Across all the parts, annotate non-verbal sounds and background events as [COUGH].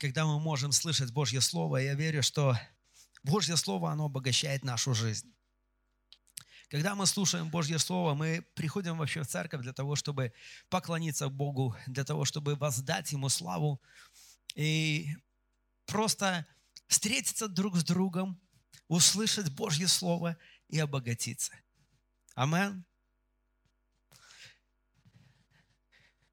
когда мы можем слышать Божье Слово, я верю, что Божье Слово, оно обогащает нашу жизнь. Когда мы слушаем Божье Слово, мы приходим вообще в церковь для того, чтобы поклониться Богу, для того, чтобы воздать Ему славу и просто встретиться друг с другом, услышать Божье Слово и обогатиться. Амен.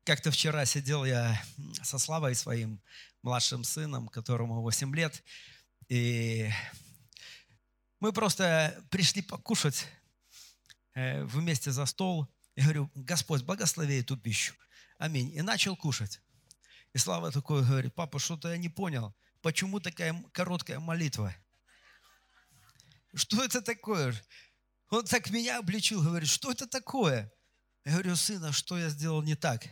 Как-то вчера сидел я со Славой своим младшим сыном, которому 8 лет, и мы просто пришли покушать э, вместе за стол. Я говорю, Господь, благослови эту пищу. Аминь. И начал кушать. И Слава такой говорит, папа, что-то я не понял. Почему такая короткая молитва? Что это такое? Он так меня обличил, говорит, что это такое? Я говорю, сына, что я сделал не так?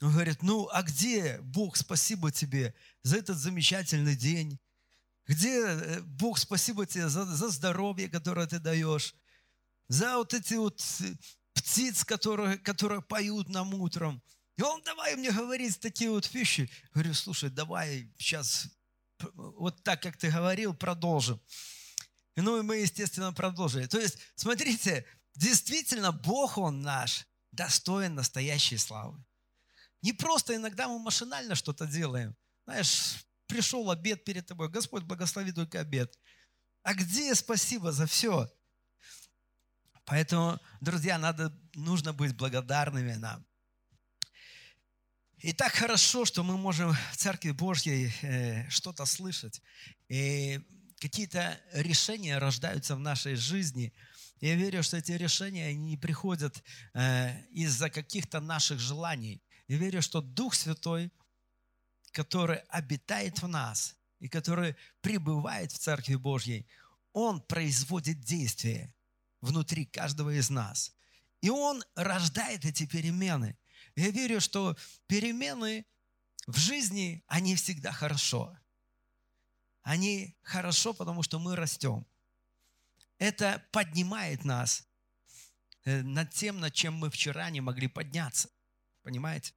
Он говорит, ну а где, Бог, спасибо тебе за этот замечательный день? Где, э, Бог, спасибо тебе за, за здоровье, которое ты даешь? За вот эти вот э, птиц, которые, которые поют нам утром. И он давай мне говорить такие вот вещи. Говорю, слушай, давай сейчас вот так, как ты говорил, продолжим. Ну и мы, естественно, продолжили. То есть, смотрите, действительно, Бог, Он наш, достоин настоящей славы. Не просто иногда мы машинально что-то делаем. Знаешь, пришел обед перед тобой, Господь благослови только обед. А где спасибо за все? Поэтому, друзья, надо, нужно быть благодарными нам. И так хорошо, что мы можем в Церкви Божьей э, что-то слышать. И какие-то решения рождаются в нашей жизни. Я верю, что эти решения они не приходят э, из-за каких-то наших желаний. Я верю, что Дух Святой, который обитает в нас и который пребывает в Церкви Божьей, Он производит действие внутри каждого из нас. И Он рождает эти перемены. Я верю, что перемены в жизни, они всегда хорошо. Они хорошо, потому что мы растем. Это поднимает нас э, над тем, над чем мы вчера не могли подняться. Понимаете?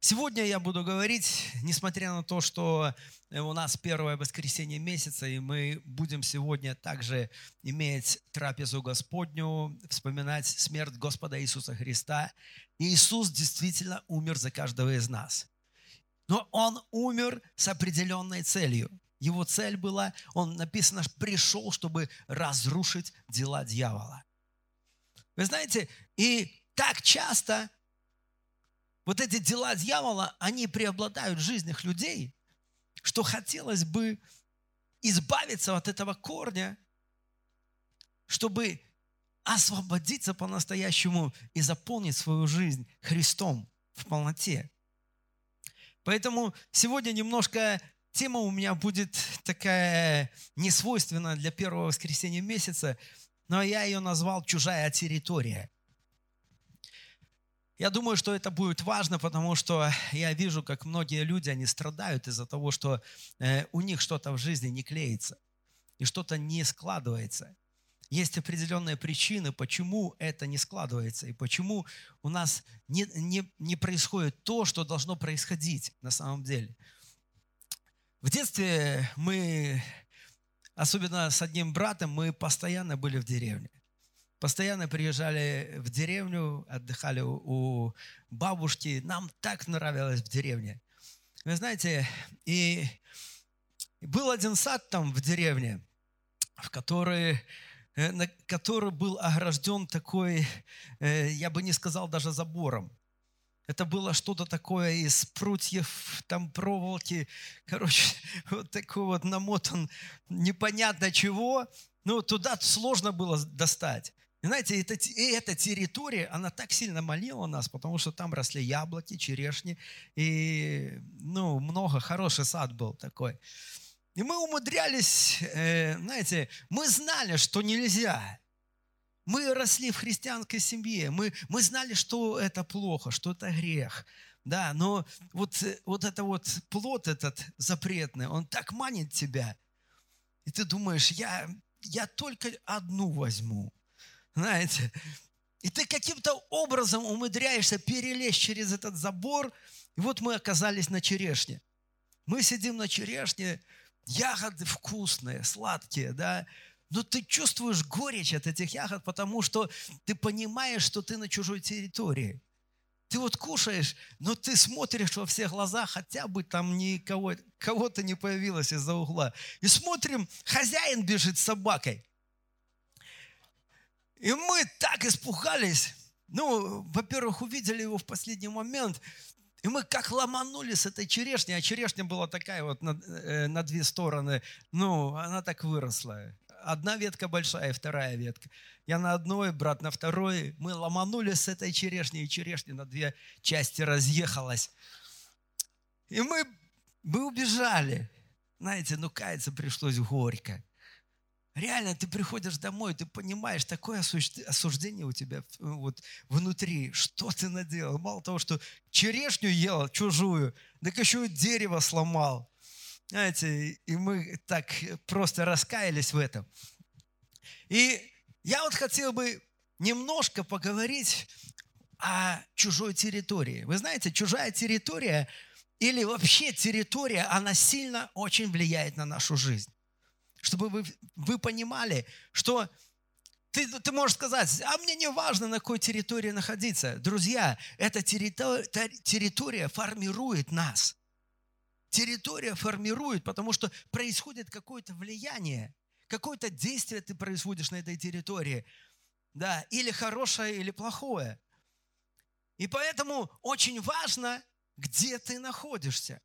Сегодня я буду говорить, несмотря на то, что э, у нас первое воскресенье месяца, и мы будем сегодня также иметь трапезу Господню, вспоминать смерть Господа Иисуса Христа. Иисус действительно умер за каждого из нас. Но Он умер с определенной целью. Его цель была, он написано, пришел, чтобы разрушить дела дьявола. Вы знаете, и так часто вот эти дела дьявола, они преобладают в жизнях людей, что хотелось бы избавиться от этого корня, чтобы освободиться по-настоящему и заполнить свою жизнь Христом в полноте. Поэтому сегодня немножко тема у меня будет такая несвойственная для первого воскресенья месяца, но я ее назвал «Чужая территория». Я думаю, что это будет важно, потому что я вижу, как многие люди, они страдают из-за того, что э, у них что-то в жизни не клеится и что-то не складывается. Есть определенные причины, почему это не складывается и почему у нас не, не, не происходит то, что должно происходить на самом деле. В детстве мы, особенно с одним братом, мы постоянно были в деревне постоянно приезжали в деревню, отдыхали у бабушки. Нам так нравилось в деревне. Вы знаете, и был один сад там в деревне, в который, э, который был огражден такой, э, я бы не сказал даже забором. Это было что-то такое из прутьев, там проволоки, короче, [LAUGHS] вот такой вот намотан непонятно чего. Ну, туда сложно было достать. Знаете, эта, и эта территория, она так сильно молила нас, потому что там росли яблоки, черешни, и ну, много, хороший сад был такой. И мы умудрялись, э, знаете, мы знали, что нельзя. Мы росли в христианской семье, мы, мы знали, что это плохо, что это грех. Да, но вот, вот это вот плод этот запретный, он так манит тебя. И ты думаешь, я, я только одну возьму знаете. И ты каким-то образом умудряешься перелезть через этот забор, и вот мы оказались на черешне. Мы сидим на черешне, ягоды вкусные, сладкие, да, но ты чувствуешь горечь от этих ягод, потому что ты понимаешь, что ты на чужой территории. Ты вот кушаешь, но ты смотришь во все глаза, хотя бы там никого, кого-то не появилось из-за угла. И смотрим, хозяин бежит с собакой. И мы так испугались. Ну, во-первых, увидели его в последний момент. И мы как ломанули с этой черешни, а черешня была такая вот на, э, на две стороны. Ну, она так выросла одна ветка большая, вторая ветка. Я на одной, брат на второй. Мы ломанули с этой черешни, и черешня на две части разъехалась. И мы, мы убежали. Знаете, ну каяться пришлось горько. Реально, ты приходишь домой, ты понимаешь, такое осуждение у тебя вот внутри. Что ты наделал? Мало того, что черешню ел чужую, так еще и дерево сломал. Знаете, и мы так просто раскаялись в этом. И я вот хотел бы немножко поговорить о чужой территории. Вы знаете, чужая территория или вообще территория, она сильно очень влияет на нашу жизнь. Чтобы вы, вы понимали, что ты, ты можешь сказать, а мне не важно, на какой территории находиться. Друзья, эта территория, территория формирует нас территория формирует, потому что происходит какое-то влияние, какое-то действие ты производишь на этой территории, да, или хорошее, или плохое. И поэтому очень важно, где ты находишься.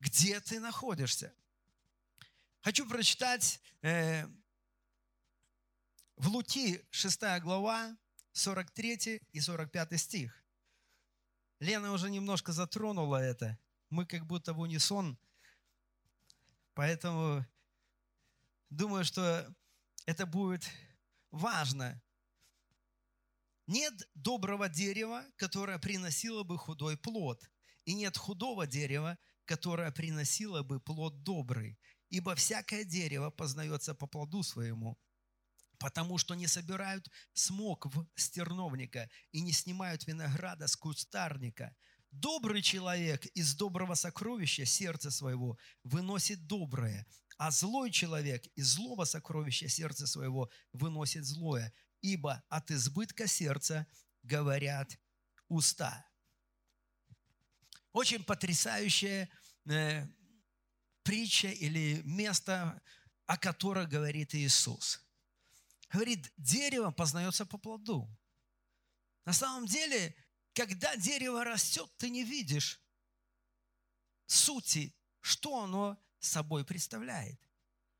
Где ты находишься. Хочу прочитать э, в Луки 6 глава, 43 и 45 стих. Лена уже немножко затронула это мы как будто в унисон. Поэтому думаю, что это будет важно. Нет доброго дерева, которое приносило бы худой плод, и нет худого дерева, которое приносило бы плод добрый. Ибо всякое дерево познается по плоду своему, потому что не собирают смог в стерновника и не снимают винограда с кустарника – Добрый человек из доброго сокровища сердца своего выносит доброе, а злой человек из злого сокровища сердца своего выносит злое, ибо от избытка сердца говорят уста. Очень потрясающая э, притча или место, о котором говорит Иисус. Говорит, дерево познается по плоду. На самом деле когда дерево растет, ты не видишь сути, что оно собой представляет.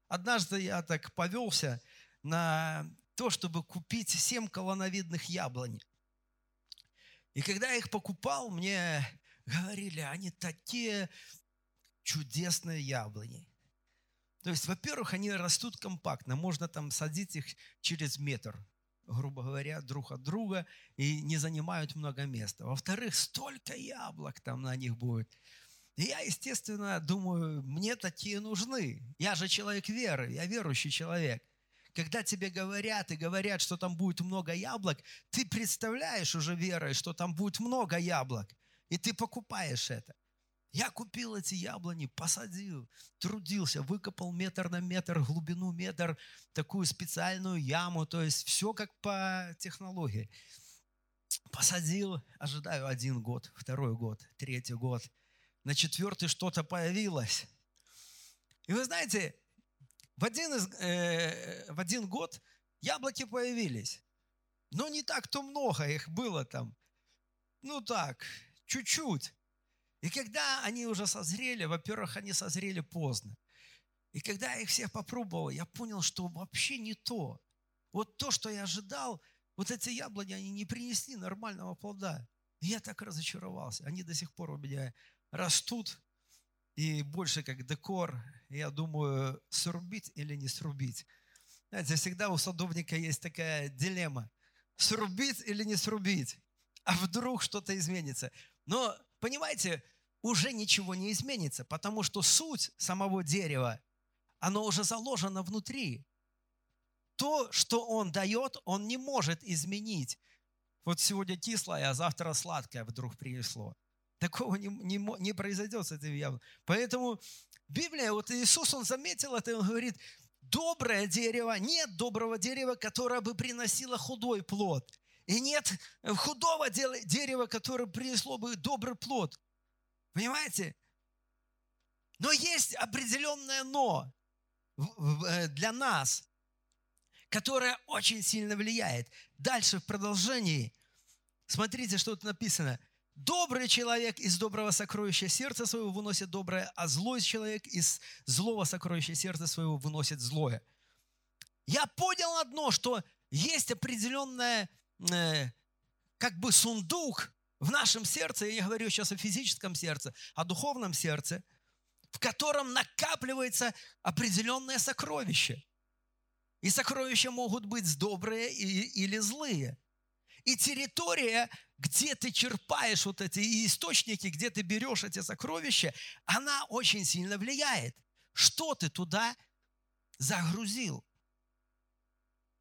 Однажды я так повелся на то, чтобы купить семь колоновидных яблонь. И когда я их покупал, мне говорили, они такие чудесные яблони. То есть, во-первых, они растут компактно, можно там садить их через метр грубо говоря, друг от друга и не занимают много места. Во-вторых, столько яблок там на них будет. И я, естественно, думаю, мне такие нужны. Я же человек веры, я верующий человек. Когда тебе говорят и говорят, что там будет много яблок, ты представляешь уже верой, что там будет много яблок. И ты покупаешь это. Я купил эти яблони, посадил, трудился, выкопал метр на метр, глубину метр, такую специальную яму, то есть все как по технологии. Посадил, ожидаю один год, второй год, третий год. На четвертый что-то появилось. И вы знаете, в один, из, э, в один год яблоки появились. Но не так-то много их было там. Ну так, чуть-чуть. И когда они уже созрели, во-первых, они созрели поздно. И когда я их всех попробовал, я понял, что вообще не то. Вот то, что я ожидал, вот эти яблони, они не принесли нормального плода. И я так разочаровался. Они до сих пор у меня растут, и больше как декор. Я думаю, срубить или не срубить. Знаете, всегда у садовника есть такая дилемма. Срубить или не срубить? А вдруг что-то изменится? Но, понимаете, уже ничего не изменится, потому что суть самого дерева, оно уже заложено внутри. то, что он дает, он не может изменить. Вот сегодня кислое, а завтра сладкое вдруг принесло. Такого не, не, не произойдет с этим явно. Поэтому Библия, вот Иисус, Он заметил это, Он говорит, доброе дерево, нет доброго дерева, которое бы приносило худой плод. И нет худого дерева, которое принесло бы добрый плод. Понимаете? Но есть определенное но э, для нас, которое очень сильно влияет. Дальше в продолжении, смотрите, что тут написано – Добрый человек из доброго сокровища сердца своего выносит доброе, а злой человек из злого сокровища сердца своего выносит злое. Я понял одно, что есть определенная э, как бы сундук в нашем сердце, я не говорю сейчас о физическом сердце, о духовном сердце, в котором накапливается определенное сокровище. И сокровища могут быть добрые или злые. И территория, где ты черпаешь вот эти источники, где ты берешь эти сокровища, она очень сильно влияет. Что ты туда загрузил?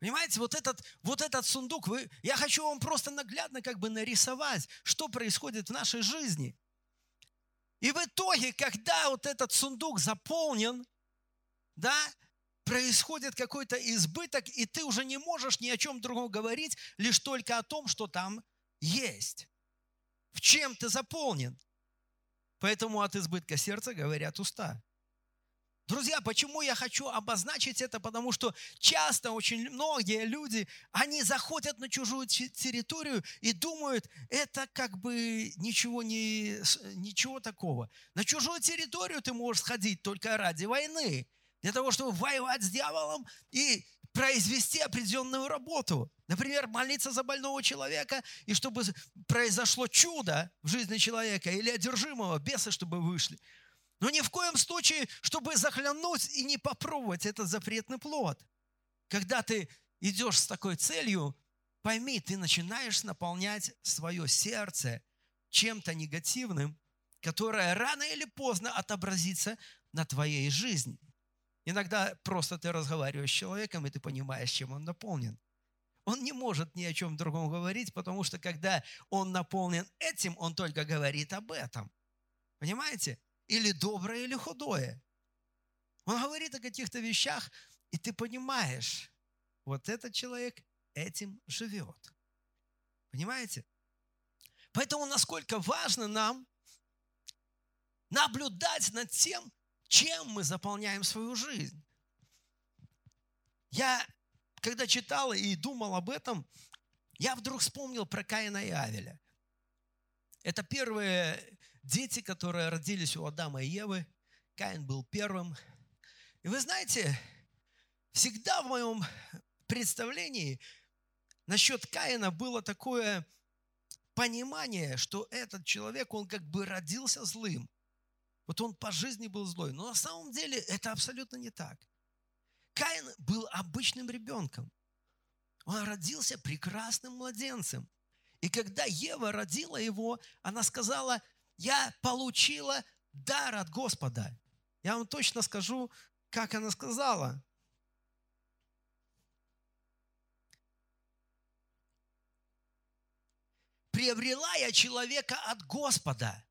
Понимаете, вот этот, вот этот сундук, вы, я хочу вам просто наглядно как бы нарисовать, что происходит в нашей жизни. И в итоге, когда вот этот сундук заполнен, да, происходит какой-то избыток, и ты уже не можешь ни о чем другом говорить, лишь только о том, что там есть. В чем ты заполнен? Поэтому от избытка сердца говорят уста. Друзья, почему я хочу обозначить это? Потому что часто очень многие люди, они заходят на чужую территорию и думают, это как бы ничего, не, ничего такого. На чужую территорию ты можешь сходить только ради войны для того, чтобы воевать с дьяволом и произвести определенную работу. Например, молиться за больного человека, и чтобы произошло чудо в жизни человека, или одержимого, бесы, чтобы вышли. Но ни в коем случае, чтобы заглянуть и не попробовать этот запретный плод. Когда ты идешь с такой целью, пойми, ты начинаешь наполнять свое сердце чем-то негативным, которое рано или поздно отобразится на твоей жизни. Иногда просто ты разговариваешь с человеком, и ты понимаешь, чем он наполнен. Он не может ни о чем другом говорить, потому что когда он наполнен этим, он только говорит об этом. Понимаете? Или доброе, или худое. Он говорит о каких-то вещах, и ты понимаешь, вот этот человек этим живет. Понимаете? Поэтому насколько важно нам наблюдать над тем, чем мы заполняем свою жизнь. Я, когда читал и думал об этом, я вдруг вспомнил про Каина и Авеля. Это первые дети, которые родились у Адама и Евы. Каин был первым. И вы знаете, всегда в моем представлении насчет Каина было такое понимание, что этот человек, он как бы родился злым. Вот он по жизни был злой. Но на самом деле это абсолютно не так. Каин был обычным ребенком. Он родился прекрасным младенцем. И когда Ева родила его, она сказала, я получила дар от Господа. Я вам точно скажу, как она сказала. Приобрела я человека от Господа.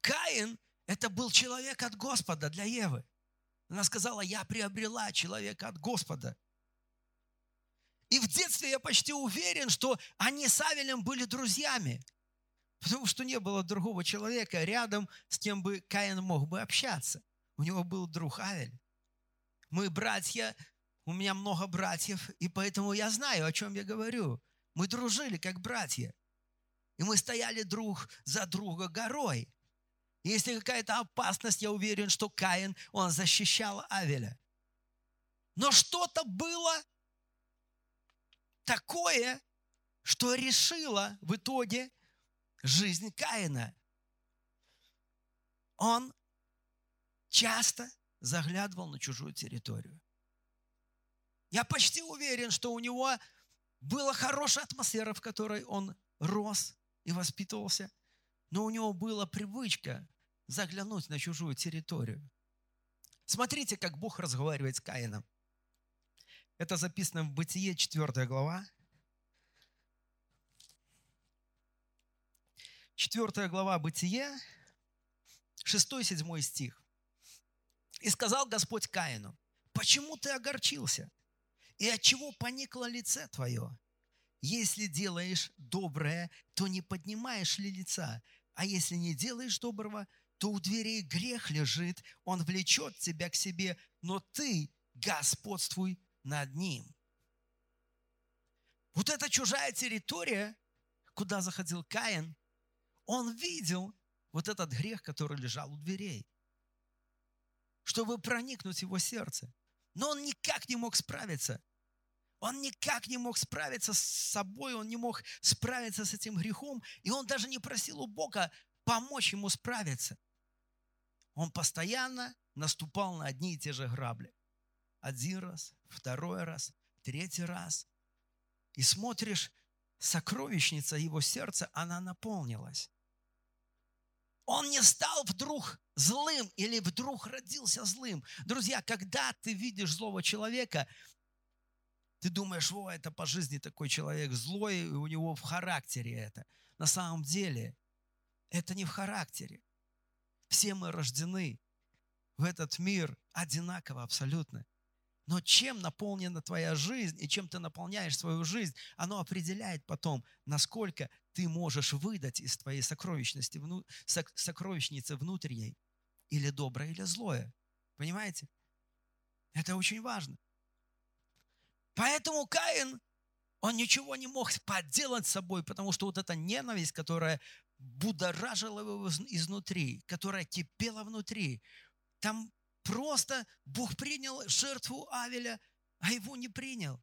Каин это был человек от Господа для Евы. Она сказала, я приобрела человека от Господа. И в детстве я почти уверен, что они с Авелем были друзьями, потому что не было другого человека рядом, с кем бы Каин мог бы общаться. У него был друг Авель. Мы братья, у меня много братьев, и поэтому я знаю, о чем я говорю. Мы дружили как братья. И мы стояли друг за друга горой. Если какая-то опасность, я уверен, что Каин, он защищал Авеля. Но что-то было такое, что решило в итоге жизнь Каина. Он часто заглядывал на чужую территорию. Я почти уверен, что у него была хорошая атмосфера, в которой он рос и воспитывался, но у него была привычка заглянуть на чужую территорию. Смотрите, как Бог разговаривает с Каином. Это записано в Бытие, 4 глава. 4 глава Бытие, 6-7 стих. «И сказал Господь Каину, почему ты огорчился? И от чего поникло лице твое? Если делаешь доброе, то не поднимаешь ли лица? А если не делаешь доброго, то у дверей грех лежит, он влечет тебя к себе, но ты господствуй над ним. Вот эта чужая территория, куда заходил Каин, он видел вот этот грех, который лежал у дверей, чтобы проникнуть в его сердце. Но он никак не мог справиться. Он никак не мог справиться с собой, он не мог справиться с этим грехом, и он даже не просил у Бога помочь ему справиться. Он постоянно наступал на одни и те же грабли. Один раз, второй раз, третий раз. И смотришь, сокровищница его сердца, она наполнилась. Он не стал вдруг злым или вдруг родился злым. Друзья, когда ты видишь злого человека, ты думаешь, о, это по жизни такой человек злой, и у него в характере это. На самом деле, это не в характере. Все мы рождены в этот мир одинаково абсолютно. Но чем наполнена твоя жизнь и чем ты наполняешь свою жизнь, оно определяет потом, насколько ты можешь выдать из твоей сокровищности, сокровищницы внутренней, или доброе, или злое. Понимаете? Это очень важно. Поэтому Каин, он ничего не мог поделать с собой, потому что вот эта ненависть, которая будоражила его изнутри, которая кипела внутри, там Просто Бог принял жертву Авеля, а его не принял.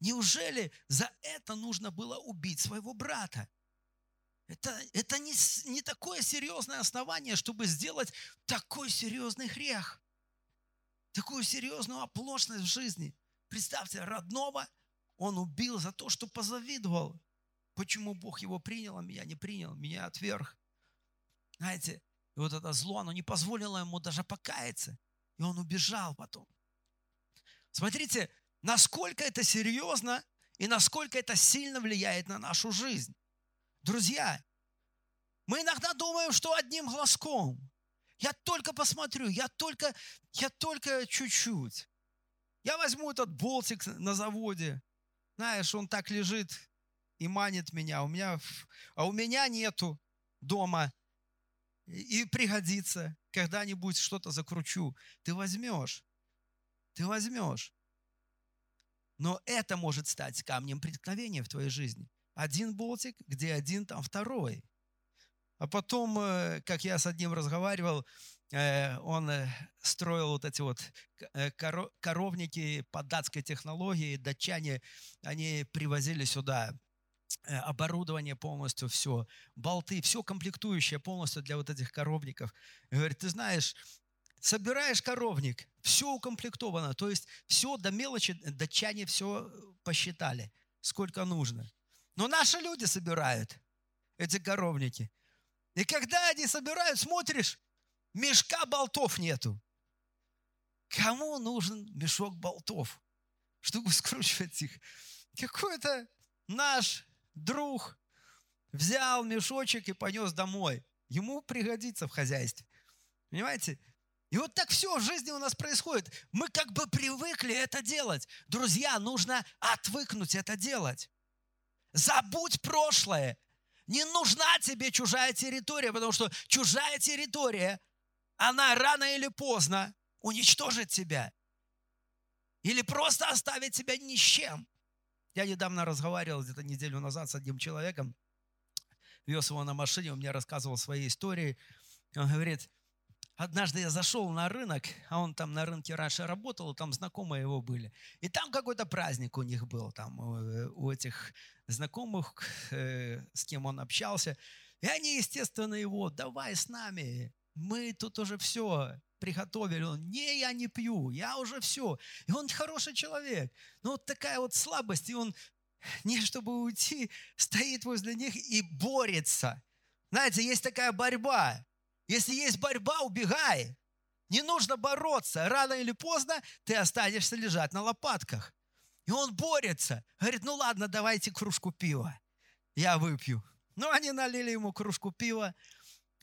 Неужели за это нужно было убить своего брата? Это, это не, не такое серьезное основание, чтобы сделать такой серьезный грех, такую серьезную оплошность в жизни. Представьте, родного он убил за то, что позавидовал. Почему Бог его принял, а меня не принял, меня отверг. Знаете, и вот это зло, оно не позволило ему даже покаяться. И он убежал потом. Смотрите, насколько это серьезно и насколько это сильно влияет на нашу жизнь. Друзья, мы иногда думаем, что одним глазком. Я только посмотрю, я только, я только чуть-чуть. Я возьму этот болтик на заводе. Знаешь, он так лежит и манит меня. У меня, а у меня нету дома и пригодится. Когда-нибудь что-то закручу. Ты возьмешь. Ты возьмешь. Но это может стать камнем преткновения в твоей жизни. Один болтик, где один, там второй. А потом, э, как я с одним разговаривал, э, он э, строил вот эти вот коровники по датской технологии. Датчане, они привозили сюда оборудование полностью, все, болты, все комплектующее полностью для вот этих коровников. Говорит, ты знаешь, собираешь коровник, все укомплектовано, то есть все до мелочи, датчане все посчитали, сколько нужно. Но наши люди собирают эти коровники. И когда они собирают, смотришь, мешка болтов нету. Кому нужен мешок болтов, чтобы скручивать их? Какой-то наш друг взял мешочек и понес домой. Ему пригодится в хозяйстве. Понимаете? И вот так все в жизни у нас происходит. Мы как бы привыкли это делать. Друзья, нужно отвыкнуть это делать. Забудь прошлое. Не нужна тебе чужая территория, потому что чужая территория, она рано или поздно уничтожит тебя. Или просто оставит тебя ни с чем. Я недавно разговаривал где-то неделю назад с одним человеком, вез его на машине, он мне рассказывал свои истории. Он говорит, однажды я зашел на рынок, а он там на рынке раньше работал, там знакомые его были. И там какой-то праздник у них был, там э, у этих знакомых, э, с кем он общался. И они, естественно, его, давай с нами, мы тут уже все, приготовили. Он, не, я не пью, я уже все. И он хороший человек. Но вот такая вот слабость, и он, не чтобы уйти, стоит возле них и борется. Знаете, есть такая борьба. Если есть борьба, убегай. Не нужно бороться. Рано или поздно ты останешься лежать на лопатках. И он борется. Говорит, ну ладно, давайте кружку пива. Я выпью. Ну, они налили ему кружку пива.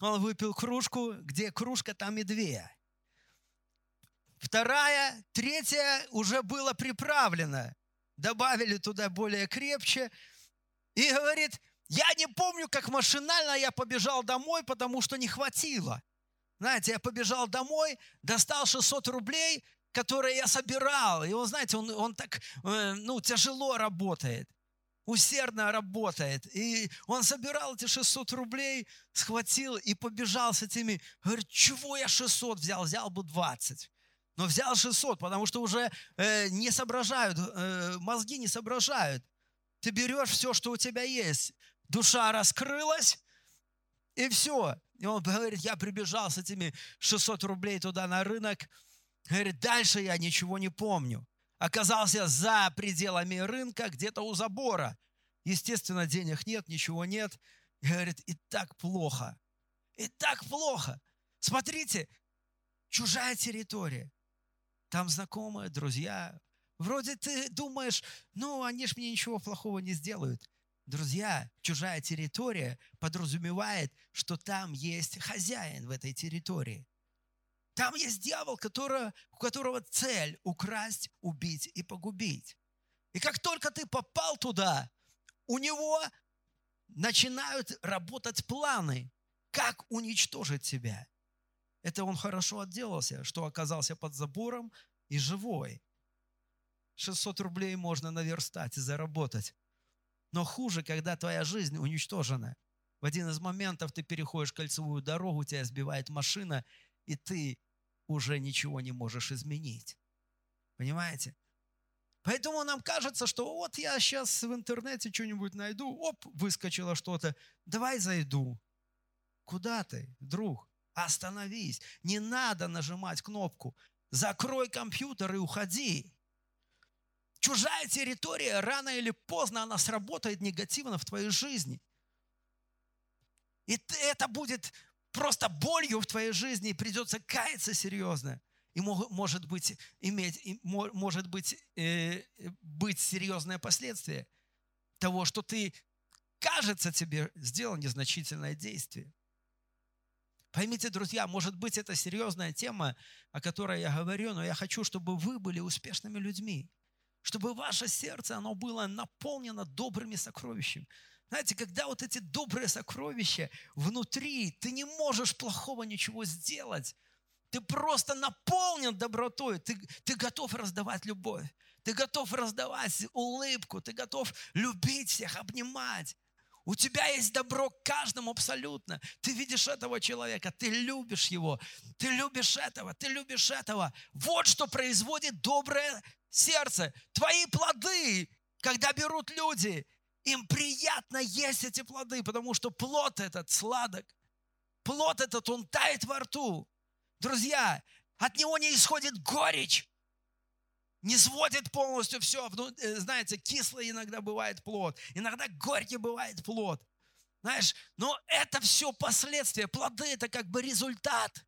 Он выпил кружку, где кружка, там и две. Вторая, третья уже была приправлена. Добавили туда более крепче. И говорит, я не помню, как машинально я побежал домой, потому что не хватило. Знаете, я побежал домой, достал 600 рублей, которые я собирал. И он, знаете, он, он так, э, ну, тяжело работает, усердно работает. И он собирал эти 600 рублей, схватил и побежал с этими. Говорит, чего я 600 взял? Взял бы 20. Но взял 600, потому что уже э, не соображают, э, мозги не соображают. Ты берешь все, что у тебя есть. Душа раскрылась, и все. И он говорит, я прибежал с этими 600 рублей туда на рынок. Говорит, дальше я ничего не помню. Оказался за пределами рынка, где-то у забора. Естественно, денег нет, ничего нет. Говорит, и так плохо. И так плохо. Смотрите, чужая территория. Там знакомые, друзья. Вроде ты думаешь, ну, они ж мне ничего плохого не сделают. Друзья, чужая территория подразумевает, что там есть хозяин в этой территории. Там есть дьявол, который, у которого цель украсть, убить и погубить. И как только ты попал туда, у него начинают работать планы, как уничтожить тебя. Это он хорошо отделался, что оказался под забором и живой. 600 рублей можно наверстать и заработать. Но хуже, когда твоя жизнь уничтожена. В один из моментов ты переходишь кольцевую дорогу, тебя сбивает машина, и ты уже ничего не можешь изменить. Понимаете? Поэтому нам кажется, что вот я сейчас в интернете что-нибудь найду, оп, выскочило что-то, давай зайду. Куда ты, друг? Остановись. Не надо нажимать кнопку. Закрой компьютер и уходи. Чужая территория, рано или поздно она сработает негативно в твоей жизни. И это будет просто болью в твоей жизни, и придется каяться серьезно. И может быть, иметь, может быть, э, быть серьезное последствие того, что ты, кажется тебе, сделал незначительное действие. Поймите, друзья, может быть, это серьезная тема, о которой я говорю, но я хочу, чтобы вы были успешными людьми чтобы ваше сердце, оно было наполнено добрыми сокровищами. Знаете, когда вот эти добрые сокровища внутри, ты не можешь плохого ничего сделать. Ты просто наполнен добротой, ты, ты готов раздавать любовь, ты готов раздавать улыбку, ты готов любить всех, обнимать. У тебя есть добро к каждому абсолютно. Ты видишь этого человека, ты любишь его, ты любишь этого, ты любишь этого. Вот что производит доброе сердце, твои плоды, когда берут люди, им приятно есть эти плоды, потому что плод этот сладок. Плод этот, он тает во рту. Друзья, от него не исходит горечь. Не сводит полностью все. Э, знаете, кислый иногда бывает плод. Иногда горький бывает плод. Знаешь, но это все последствия. Плоды – это как бы результат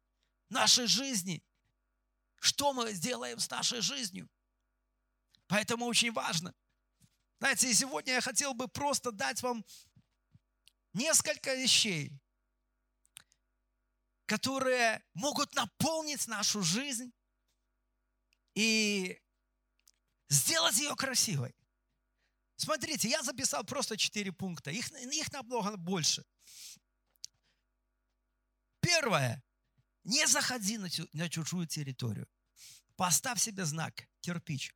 нашей жизни. Что мы сделаем с нашей жизнью? Поэтому очень важно. Знаете, и сегодня я хотел бы просто дать вам несколько вещей, которые могут наполнить нашу жизнь и сделать ее красивой. Смотрите, я записал просто четыре пункта. Их, их намного больше. Первое. Не заходи на, на чужую территорию. Поставь себе знак, кирпич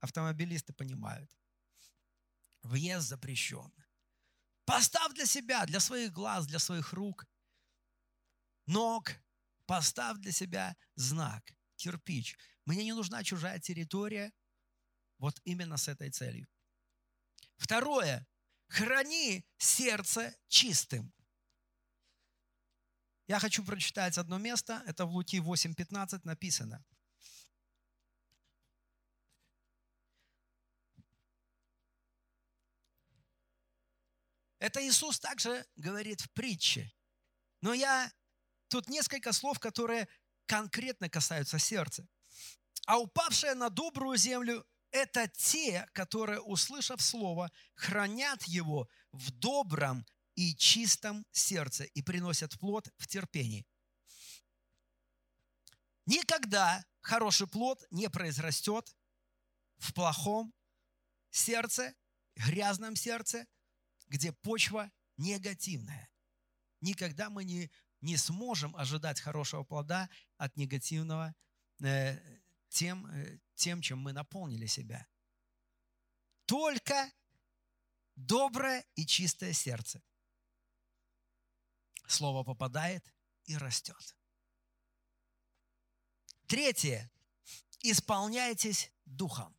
автомобилисты понимают. Въезд запрещен. Поставь для себя, для своих глаз, для своих рук, ног, поставь для себя знак, кирпич. Мне не нужна чужая территория, вот именно с этой целью. Второе. Храни сердце чистым. Я хочу прочитать одно место, это в Луки 8.15 написано. Это Иисус также говорит в притче. Но я тут несколько слов, которые конкретно касаются сердца. А упавшая на добрую землю это те, которые, услышав Слово, хранят его в добром и чистом сердце и приносят плод в терпении. Никогда хороший плод не произрастет в плохом сердце, грязном сердце, где почва негативная. Никогда мы не, не сможем ожидать хорошего плода от негативного э, тем, э, тем, чем мы наполнили себя. Только доброе и чистое сердце. Слово попадает и растет. Третье. Исполняйтесь духом.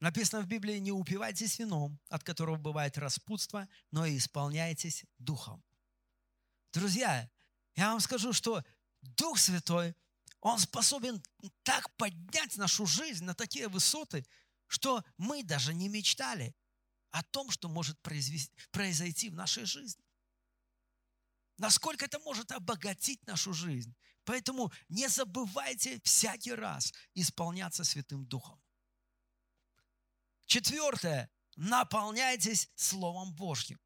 Написано в Библии, не упивайтесь вином, от которого бывает распутство, но и исполняйтесь духом. Друзья, я вам скажу, что Дух Святой, Он способен так поднять нашу жизнь на такие высоты, что мы даже не мечтали о том, что может произойти в нашей жизни. Насколько это может обогатить нашу жизнь. Поэтому не забывайте всякий раз исполняться Святым Духом. Четвертое. Наполняйтесь Словом Божьим.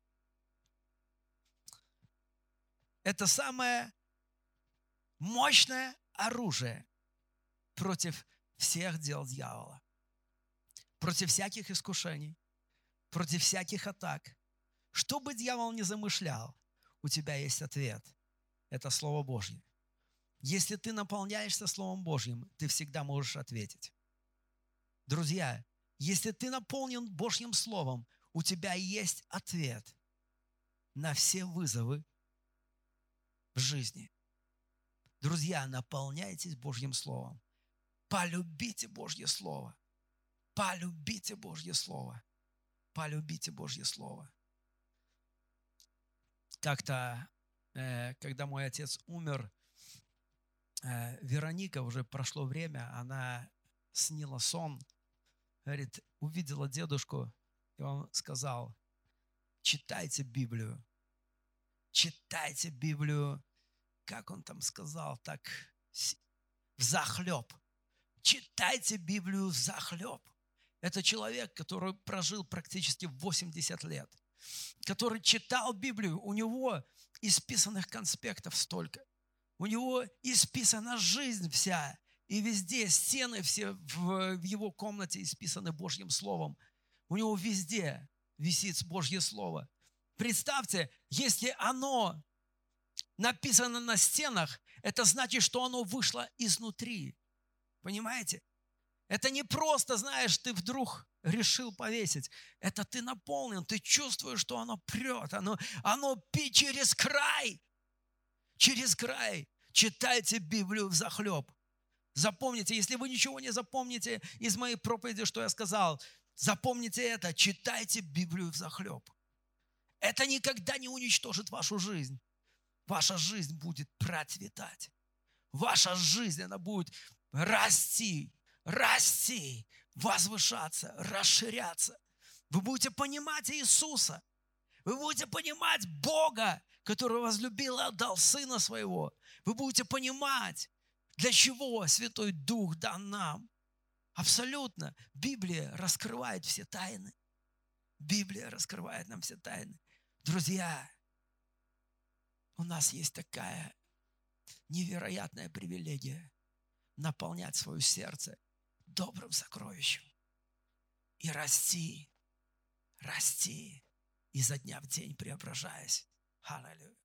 Это самое мощное оружие против всех дел дьявола, против всяких искушений, против всяких атак. Что бы дьявол ни замышлял, у тебя есть ответ. Это Слово Божье. Если ты наполняешься Словом Божьим, ты всегда можешь ответить. Друзья, если ты наполнен Божьим Словом, у тебя есть ответ на все вызовы в жизни. Друзья, наполняйтесь Божьим Словом. Полюбите Божье Слово. Полюбите Божье Слово. Полюбите Божье Слово. Как-то, э, когда мой отец умер, э, Вероника, уже прошло время, она снила сон – говорит, увидела дедушку, и он сказал, читайте Библию, читайте Библию, как он там сказал, так в захлеб. Читайте Библию в захлеб. Это человек, который прожил практически 80 лет, который читал Библию, у него исписанных конспектов столько, у него исписана жизнь вся, и везде стены все в, его комнате исписаны Божьим Словом. У него везде висит Божье Слово. Представьте, если оно написано на стенах, это значит, что оно вышло изнутри. Понимаете? Это не просто, знаешь, ты вдруг решил повесить. Это ты наполнен, ты чувствуешь, что оно прет, оно, оно пи через край. Через край. Читайте Библию в захлеб. Запомните, если вы ничего не запомните из моей проповеди, что я сказал, запомните это, читайте Библию в захлеб. Это никогда не уничтожит вашу жизнь. Ваша жизнь будет процветать. Ваша жизнь, она будет расти, расти, возвышаться, расширяться. Вы будете понимать Иисуса. Вы будете понимать Бога, который возлюбил и отдал Сына Своего. Вы будете понимать, для чего Святой Дух дан нам? Абсолютно. Библия раскрывает все тайны. Библия раскрывает нам все тайны. Друзья, у нас есть такая невероятная привилегия наполнять свое сердце добрым сокровищем и расти, расти изо дня в день преображаясь. Аллилуйя.